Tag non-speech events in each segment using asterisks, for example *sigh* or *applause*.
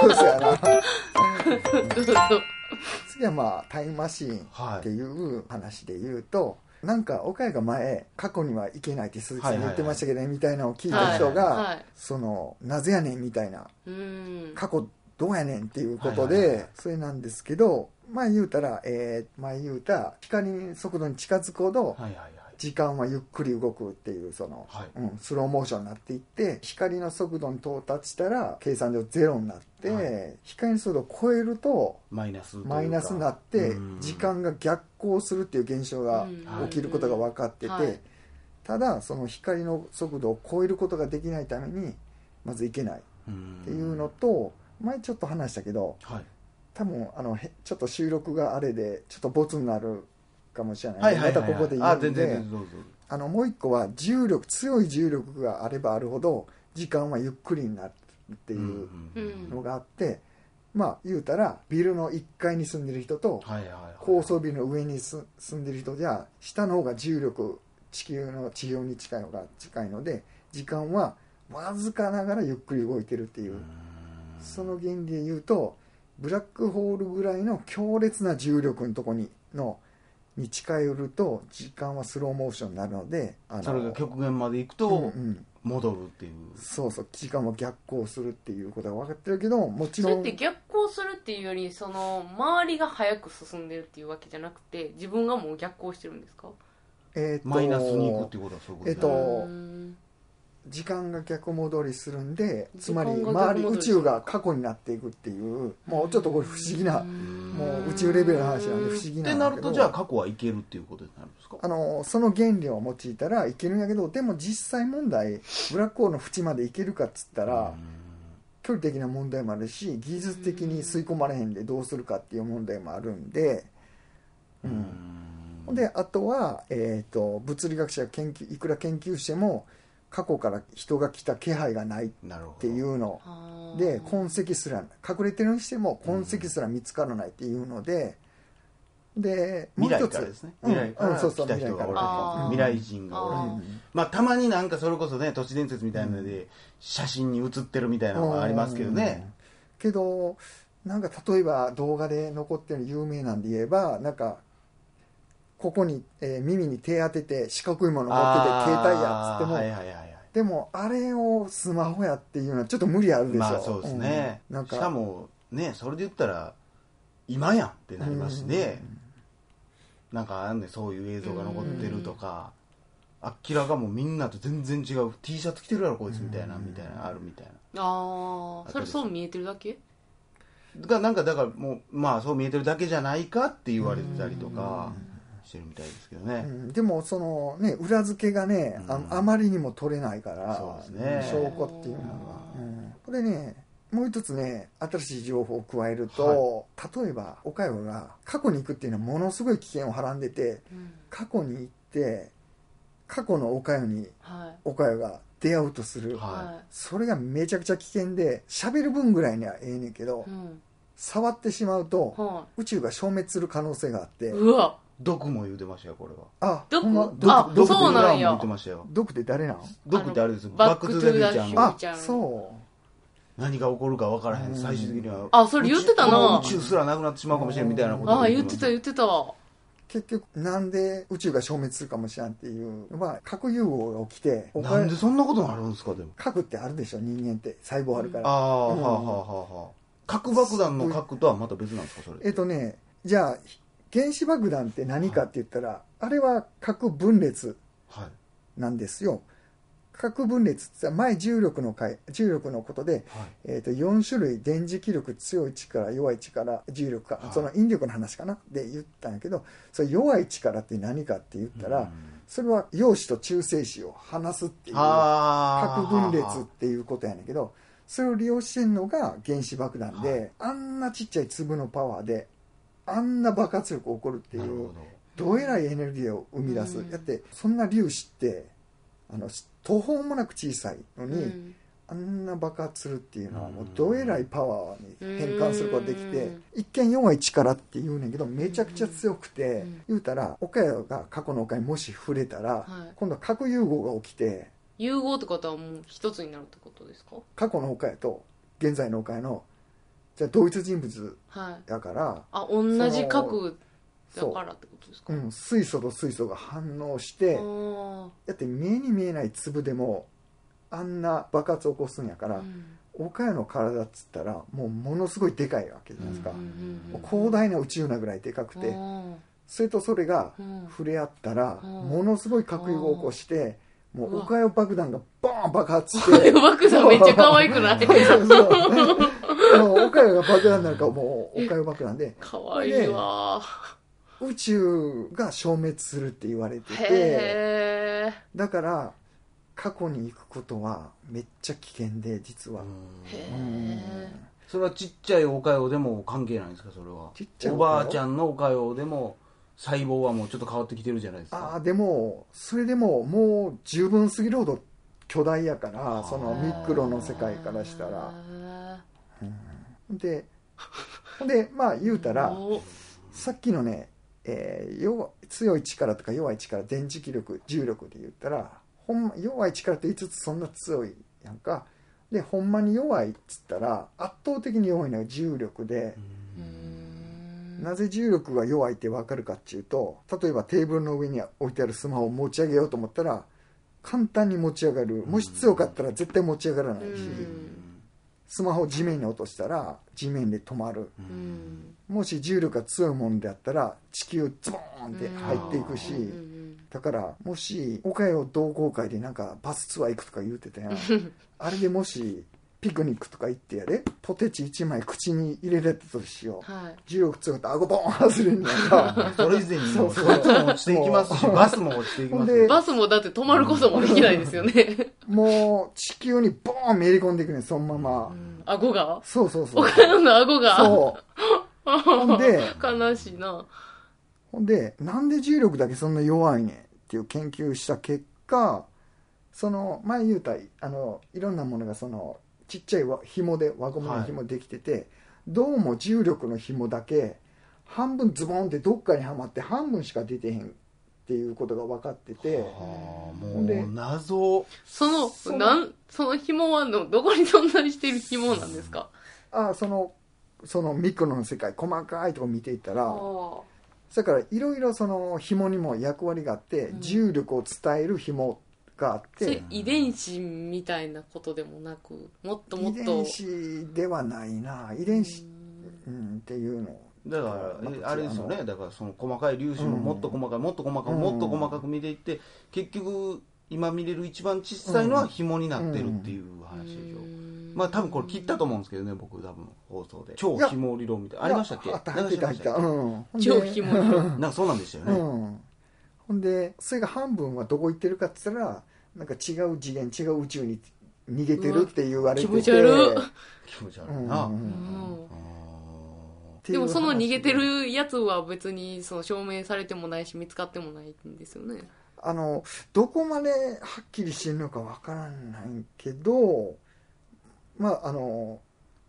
そうそうやなどうぞ次はまあタイムマシーンっていう話で言うと、なんか岡谷が前過去には行けないって鈴木さん言ってましたけどね、みたいなのを聞いた人が、はいはい。そのなぜやねんみたいなうん。過去どうやねんっていうことで、はいはいはい。それなんですけど前言うたら、えー前言うた光速度に近づくほどはいはいはい時間はゆっくり動くっていうその、はい。うん、スローモーションになっていって光の速度に到達したら計算上ゼロになって、はい。光の速度を超えるとマイナスマイナスになってうん。時間が逆行するっていう現象がうん。起きることが分かってて、はい。ただその光の速度を超えることができないためにまずいけないっうんていうのと前ちょっと話したけどはい。多分あのへちょっと収録があれでちょっとボツになるかもしれない。はいはいはいまたここで言うんで。あのもう一個は重力強い重力があればあるほど時間はゆっくりになるっていううんのがあって、まあ言うたらビルの1階に住んでる人とはいはいはい。高層ビルの上にす住んでる人じゃ下の方が重力地球の地表に近いのが近いので時間はわずかながらゆっくり動いてるっていううん。その原理で言うとブラックホールぐらいの強烈な重力のとこにのに近寄ると時間はスローモーションになるのであのそれが極限まで行くうんとうん。戻るっていうそうそう時間は逆行するっていうことが分かってるけどもちろんそれって逆行するっていうよりその周りが早く進んでるっていうわけじゃなくて自分がもう逆行してるんですか？えーとマイナスに行くっていうことはそういうことえっとうん時間が逆戻りするんでつまり周り宇宙が過去になっていくっていうもうちょっとこれ不思議なもう宇宙レベルの話なんで不思議ってなるとじゃあ過去はいけるっていうことになるんですか？あのその原理を用いたらいけるんやけどでも実際問題ブラックホールの縁までいけるかっつったら距離的な問題もあるし技術的に吸い込まれへんでどうするかっていう問題もあるんで、ううん。であとは、えー、と物理学者が研究いくら研究しても過去から人が来た気配がないっていうの。で痕跡すら隠れてるにしても痕跡すら見つからないっていうのででもう未来一つからですね。うん。未来人がお未来から。未来人がおられてあー。まあたまになんかそれこそね都市伝説みたいなので写真に写ってるみたいなのがありますけどね。けどなんか例えば動画で残ってる有名なんで言えばなんかここに、えー耳に手当てて四角いもの持ってて携帯やっつっても、はいはいはいはい。でもあれをスマホやっていうのはちょっと無理あるでしょ、まあそうですね、うん。なんかしかもねそれで言ったら今やんってなりますしね、なんかあんねそういう映像が残ってるとか、明らかもうみんなと全然違う。T シャツ着てるやろこいつみたいな、みたいなあるみたいな。ああそれそう見えてるだけ？がなんかだからもうまあそう見えてるだけじゃないかって言われてたりとかしてるみたいですけどね、うん。でもそのね裏付けがね、あうん。あまりにも取れないからそうですね。証拠っていうのが、うん。これねもう一つね新しい情報を加えると、例えば岡山が過去に行くっていうのはものすごい危険をはらんでてうん。過去に行って過去の岡山にはい。岡山が出会うとする、ははそれがめちゃくちゃ危険で喋る分ぐらいにはええねんけど、いうん。触ってしまうとは宇宙が消滅する可能性があって。いうわ毒も言うてましたよこれは。あ毒？ほんま？あ毒？そうなんや。毒も言ってましたよ。毒って誰なん？毒ってあれですよバック・トゥ・ザ・フューチャーのあそ何が起こるか分からへうん。ん最終的には。あそれ言ってたな。宇宙この宇宙すらなくなってしまうかもしれんみたいなことをああ言ってた言ってた。う結局なんで宇宙が消滅するかもしれんっていう。のは核融合が起きておなんでそんなことになるんですかでも。核ってあるでしょ人間って。細胞あるから、ああはあはあはあ。核爆弾の核とはまた別なんですかそれえっとねじゃあ原子爆弾って何かって言ったら、あれは核分裂はい。なんですよ。核分裂って前重力の回重力のことで、はい。えー、と4種類電磁気力強い力弱い力重力か、はい。その引力の話かな？で言ったんやけどそれ弱い力って何かって言ったら、うん。それは陽子と中性子を離すっていうあ核分裂っていうことやねんけどそれを利用してんのが原子爆弾で、あんなちっちゃい粒のパワーであんな爆発力起こるっていうど。どえらいエネルギーを生み出す、うん。だってそんな粒子ってあの途方もなく小さいのに、うん。あんな爆発するっていうのはもううん。どえらいパワーに変換することができてうん。一見弱い力って言うねんけどめちゃくちゃ強くてうん。言うたら岡谷が過去の岡谷にもし触れたらはい。今度は核融合が起きて融合ってことはもう一つになるってことですか？過去の岡谷と現在の岡谷のじゃあ同一人物はい。やから、あ同じ角だからってことですか？う。ん、水素と水素が反応してだって目に見えない粒でもあんな爆発を起こすんやから、うん。岡谷の体っつったらもうものすごいでかいわけじゃないですか、広大な宇宙なぐらいでかくて、うん。それとそれがうん。触れ合ったら、うん。ものすごい核融合を起こして、もう岡谷爆弾がボーン爆発して。爆弾めっちゃ可愛くない？そうそうそう。もう岡谷が爆弾になるからもう岡谷爆弾で。可愛いわ。宇宙が消滅するって言われてて。だから過去に行くことはめっちゃ危険で実は、それはちっちゃいおかよでも関係ないんですか？それは。ちっちゃいおおかよ。ばあちゃんのおかよでも細胞はもうちょっと変わってきてるじゃないですか。ああでもそれでももう十分すぎるほど巨大やからそのミクロの世界からしたら。でほん。でまあ言うたらお。さっきのね、えー弱強い力とか弱い力電磁気力重力で言ったらほんま弱い力って言いつつそんな強いやんか。でほんまに弱いっつったら圧倒的に弱いのは重力で、うんなぜ重力が弱いって分かるかっていうと例えばテーブルの上に置いてあるスマホを持ち上げようと思ったら簡単に持ち上がる。もし強かったら絶対持ち上がらないし、うん。スマホを地面に落としたら地面で止まる。うん。もし重力が強いものであったら地球ズボーンって入っていくし、うんだからもし岡山同好会でなんかバスツアー行くとか言うてたやん。*laughs* あれでもしピクニックとか行ってやでポテチ1枚口に入れられたとしよう。はい。重力強かったら顎ボーン外れんねやんかそれ以前にもうそう。そいつも落ちていきますしバスも落ちていきますバスもだって止まることもできないですよね。もう地球にボーンめり込んでいくねんそのまま、顎が？そうそうそう。岡山の顎が？そう。*laughs* ほんで悲しいな。ほんでなんで重力だけそんな弱いねんっていう研究した結果その前言うたあのいろんなものがそのちっちゃいわ紐で輪ゴムの紐できてて、どうも重力の紐だけ半分ズボンってどっかにはまって半分しか出てへんっていうことが分かっててああもう謎。そのそのなんその紐はのどこに存在している紐なんですか？あそのそのミクロの世界細かいとこ見ていったらあだからいろいろその紐にも役割があって、うん。重力を伝える紐があって。遺伝子みたいなことでもなくもっともっと。遺伝子ではないな。遺伝子、うん、っていうの。だからえあれですよあね。だからその細かい粒子ももっと細かいもっと細かくうんもっと細かく見ていって結局今見れる一番小さいのは紐になってるっていう話でしょ。まあ多分これ切ったと思うんですけどね僕多分放送で。超紐理論みたい。なありましたっけ？あった超紐理論。*laughs* なんかそうなんでしたようね、んほんでそれが半分はどこ行ってるかって言ったらなんか違う次元違う宇宙に逃げてるって言われてて。気持ち悪い。気持ち悪うんいな、でもその話逃げてるやつは別にその証明されてもないし見つかってもないんですよね。あのどこまではっきりしてるのかわからないけどまああの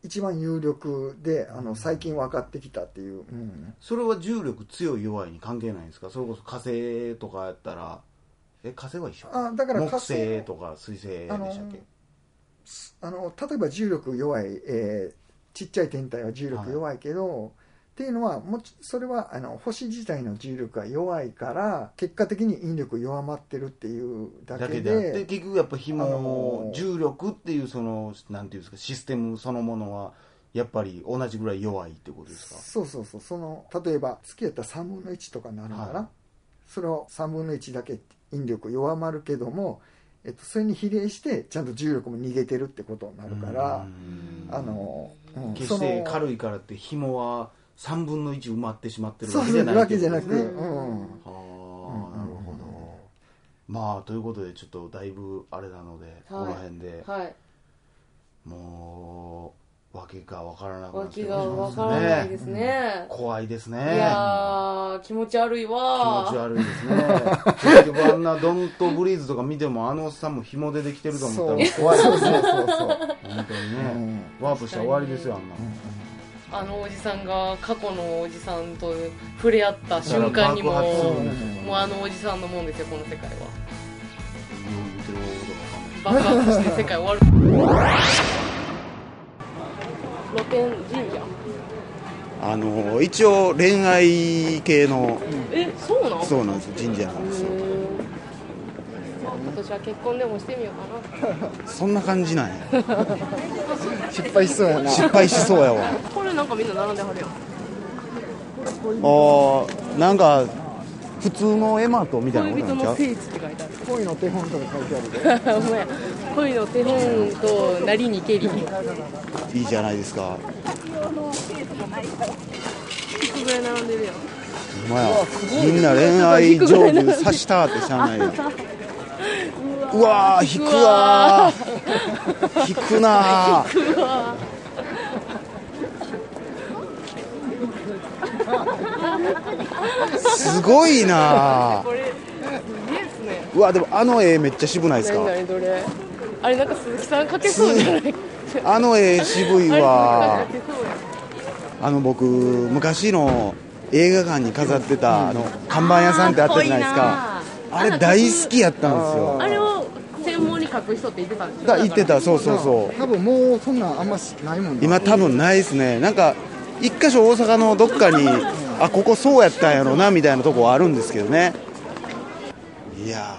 一番有力であの最近分かってきたっていう、うん、それは重力強い弱いに関係ないんですか？それこそ火星とかやったら。え火星は一緒？あだから木火星。星とか水星でしたっけ？あの例えば重力弱い、えーちっちゃい天体は重力弱いけど、っていうのはもちそれはあの星自体の重力が弱いから結果的に引力弱まってるっていうだけでだけであって結局やっぱ紐、あのー重力っていうそのなんていうんですかシステムそのものはやっぱり同じぐらい弱いってことですか？そうそうそう。その例えば月やったら3分の1とかなるのかな、はい。それを3分の1だけ引力弱まるけども、えっと、それに比例してちゃんと重力も逃げてるってことになるからうん。あの、うん。決して軽いからって紐は3分の1埋まってしまってるわけじゃないわけじゃなくて、ってうん。はあなるほど。まあということでちょっとだいぶあれなので、この辺で。はい。もう訳が分からなくなって脇がわからないですね。怖いですね。いやー気持ち悪い気持わち悪いですね。結局あんなドントブリーズとか見てもあのおっさんも紐でできてると思ったら怖いですね。そうそうそう本当にね、うんワープしたら終わりですよあんなあのおじさんが過去のおじさんと触れ合った瞬間にももうあのおじさんのもんですよこの世界は。爆発して世界終わる。露天神社あの一応恋愛系のえそうなん？そうなんです。神社なんですよ今年は結婚でもしてみようかな。そんな感じなんや。*laughs* 失敗しそうやな。失敗しそうやわ。これなんかみんな並んではるやん。あーなんか普通のエマートみたいなこと恋人なんちゃう？の聖地って書いてある。恋の手本とか書いてある *laughs* 恋の手本となりにけり。いいじゃないですか。引くぐらい並んでるやん。まや。みんな恋愛成就さしたってしゃあないやうわー引くわー。引くなすごいなうわでもあの絵めっちゃ渋ないです何かあれなんか鈴木さん描けそうじゃない？あの絵渋いわあの僕昔の映画館に飾ってたあの看板屋さんってあったじゃないですか。あれ大好きやったんですよあれを専門に描く人って言ってたんです言ってたそうそうそう。多分もうそんなんあんましないもんな今多分ないですね。なんか一箇所大阪のどっかにあここそうやったんやろなみたいなとこはあるんですけどね。いや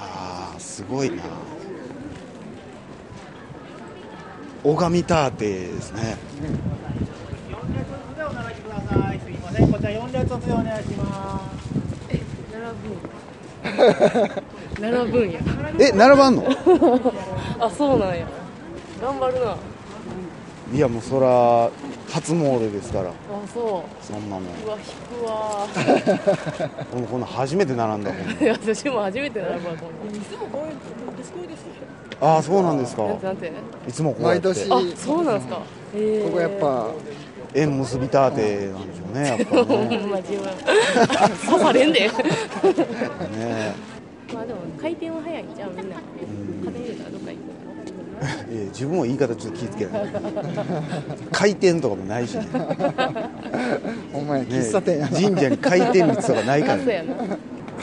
ーすごいな。拝みターテですね。すいません、こちら4列お願いします。並ぶん並ぶんや。え並ばんの？*laughs* あそうなんや。頑張るな。いやもうそら初詣ですから。あそそんなもん。ううわ引くわ。*laughs* このこの初めて並んだもん。*laughs* いや私も初めて並ぶわこんああそうなんですか。なんなんて。いつもこうやって。毎年あそうなんですか。へえここやっぱ縁結びターテなんでしょうねやっぱほんね。ま自分刺されんで。ね。まあでも回転は早いんじゃんみんな。家電入れたらどっか行くのええ自分も言い方ちょっと気ぃつけない回転とかもないしね。お前ね喫茶店やな。神社に回転率とかないから、ね、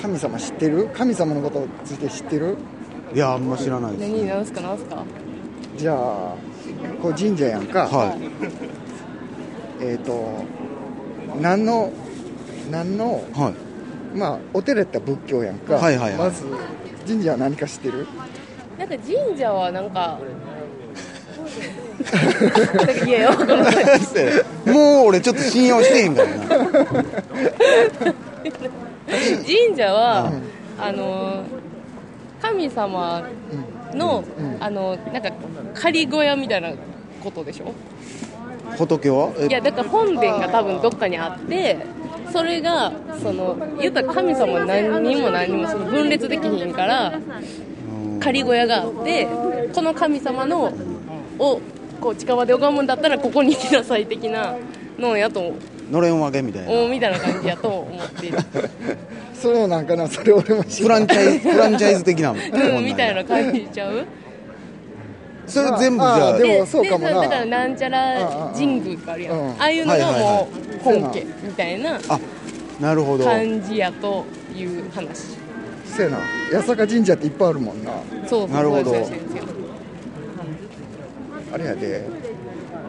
神様知ってる？神様のことについて知ってる？いやあんま知らないです何なんすかすか。じゃあこう神社やんか、はえっ、と何の何のいはい。まあお寺やったら仏教やんか、はいはいはい。まず神社は何か知ってる？なんか神社はなんか *laughs* なんか言えよ。もう俺ちょっと信用してへんからな。神社は、あの神様の、あのなんか仮小屋みたいなことでしょ？仏は？えいやだから本殿が多分どっかにあってそれがその言ったら神様何人も何人もその分裂できひんから仮小屋があってこの神様のをこう近場で拝むんだったらここに来なさい的なのやとのれん分けみたいな。おみたいな感じやと思って。い *laughs* るそうなんかなそれ俺も知フらん。ランチャイズフランチャイズ的なもん。*laughs* うんみたいな感じちゃうそれ全部じゃあ。でもそうかもな。でだからなんちゃら神宮とかあるやん。うん。ああいうのがもう本家みたいなあなるほど。感じやという話。せやな。八坂神社っていっぱいあるもんな。そうそうなるほど。あれやで。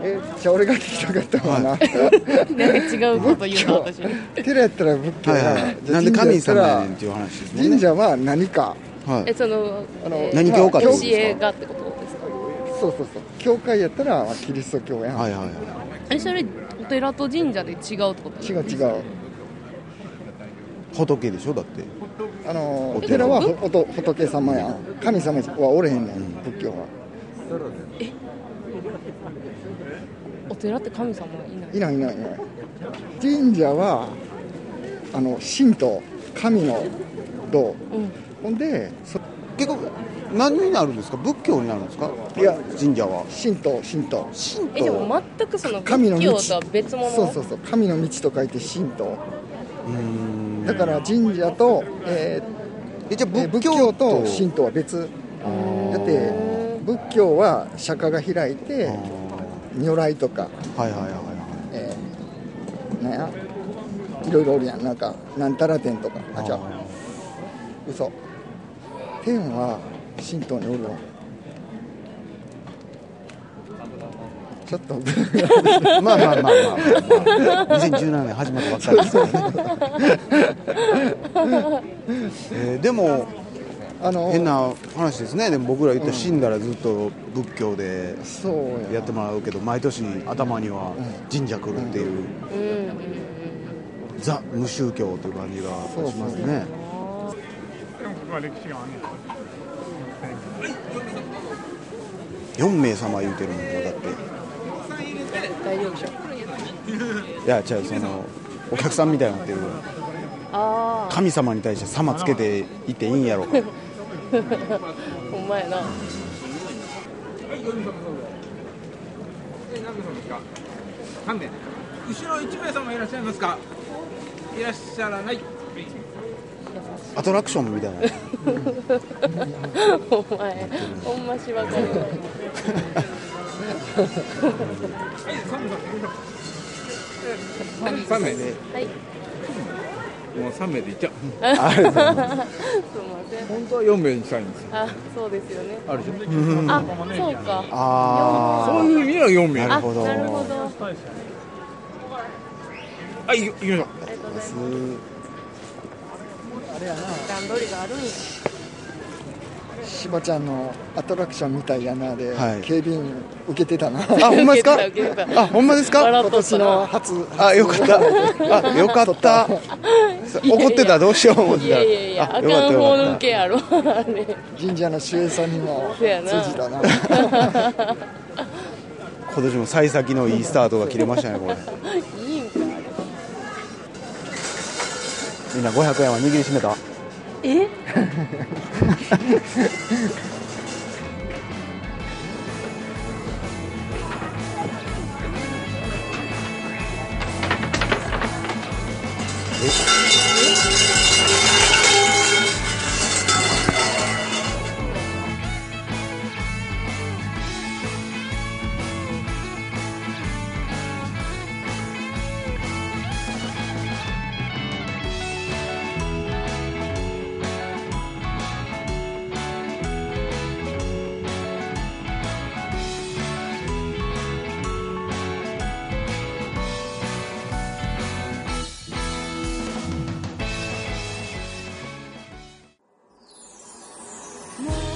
えじゃあ俺が聞きたかったのはな、なんか違うこと言うの私。寺やったら仏教やはなんで神様やねんっていう話ね。神社は何か。はいえそのあのえー何教かってこと教えがってこと？そうそうそう。教会やったらまあキリスト教やん、はいはいはいえそれお寺と神社で違うってこと？違う違う。仏でしょ？だって。あのお寺寺はと仏様やん。神様はおれへんねん、仏教は。お寺って神様いない？いないいないいない。神社はあの神道神の道。うん。ほんでそ結局何になるんですか？仏教になるんですか？いや神社は。神道神道。神えでも全くその神の道。仏教とは別物？そうそうそう。神の道と書いて神道。うーん。だから神社と、ええじゃ仏教仏教とと神道は別。だって仏教は釈迦が開いてあ如来とか、ーはいはいはいはい。えー、なんや？いろいろおるやん。なんかなんたら天とか。あじゃあ。嘘天は神道におるよちょっと。*laughs* まあまあまあまあまあ、まあ、2017年始まったばっかり。ですからね、えーでもあの変な話ですね。でも僕ら言ったら死んだらずっと仏教でや。やってもらうけど毎年頭には神社来るっていう、うん。うん。ザ無宗教という感じがしますね4名様言うてるもんだって。大丈夫でしょいや違うそのお客さんみたいになってる。ああ神様に対して様つけていっていいんやろ *laughs* ほんまやな。3名後ろ1名様いらっしゃいますか？いらっしゃらないアトラクションみたいな。ほんまやほんましわかるわ3名ではいもう3名でいっちゃう。あれすいません本当は4名にしたいんですよあそうですよね。あるでしょあそうかあそういう意味では4名あなる。ほどなるほど。はい行きましょう。ありがとうございます段取りがあるんや。しばちゃんのアトラクションみたいやなで、はい警備員受けてたな。あほんまですか？あほんまですか？笑今年の初あよかった。あよかった。*laughs* 怒ってたらどうしよう思ってた。いやいやいやあかんよかったよ方かっ抜けやろ。*laughs* 神社の守衛さんにも通じたな。た *laughs* 今年も幸先のいいスタートが切れましたねこれみんな500円は握りしめた。え？*laughs*